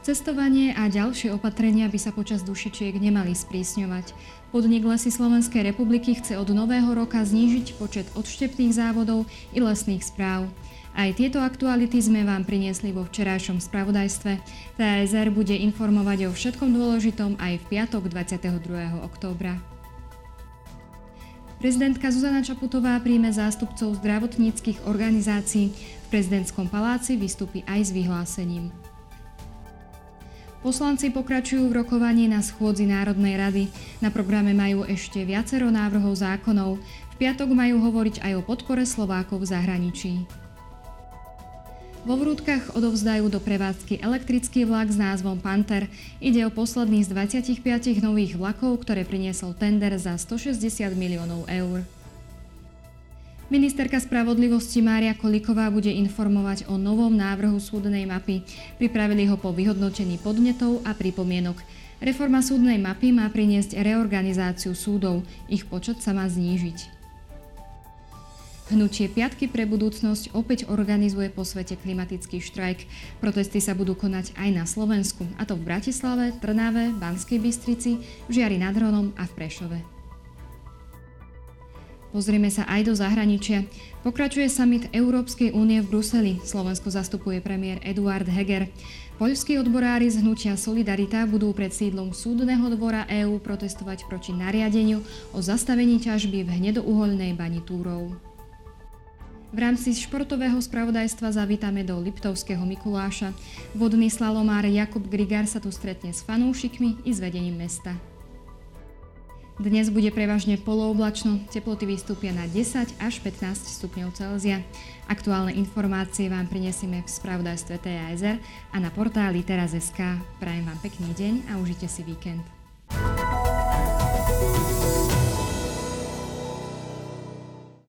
Cestovanie a ďalšie opatrenia by sa počas dušičiek nemali sprísňovať. Podnik Lesy Slovenskej republiky chce od nového roka znížiť počet odštepných závodov i lesných správ. Aj tieto aktuality sme vám priniesli vo včerajšom spravodajstve. TASR bude informovať o všetkom dôležitom aj v piatok 22. októbra. Prezidentka Zuzana Čaputová príjme zástupcov zdravotníckých organizácií. V prezidentskom paláci vystúpi aj s vyhlásením. Poslanci pokračujú v rokovaní na schôdzi Národnej rady. Na programe majú ešte viacero návrhov zákonov. V piatok majú hovoriť aj o podpore Slovákov v zahraničí. Vo Vrútkach odovzdajú do prevádzky elektrický vlak s názvom Panther. Ide o posledný z 25 nových vlakov, ktoré priniesol tender za 160 miliónov eur. Ministerka spravodlivosti Mária Kolíková bude informovať o novom návrhu súdnej mapy. Pripravili ho po vyhodnotení podnetov a pripomienok. Reforma súdnej mapy má priniesť reorganizáciu súdov. Ich počet sa má znížiť. Hnutie Piatky pre budúcnosť opäť organizuje po svete klimatický štrajk. Protesty sa budú konať aj na Slovensku, a to v Bratislave, Trnave, Banskej Bystrici, v Žiari nad Hronom a v Prešove. Pozrieme sa aj do zahraničia. Pokračuje summit Európskej únie v Bruseli. Slovensko zastupuje premiér Eduard Heger. Poľskí odborári z hnutia Solidarita budú pred sídlom súdneho dvora EÚ protestovať proti nariadeniu o zastavení ťažby v hnedouholnej bani Túrov. V rámci športového spravodajstva zavítame do Liptovského Mikuláša. Vodný slalomár Jakub Grigar sa tu stretne s fanúšikmi i s vedením mesta. Dnes bude prevažne polooblačno, teploty vystúpia na 10 až 15 stupňov Celzia. Aktuálne informácie vám prinesieme v spravodajstve TASR a na portáli teraz.sk. Prajem vám pekný deň a užite si víkend.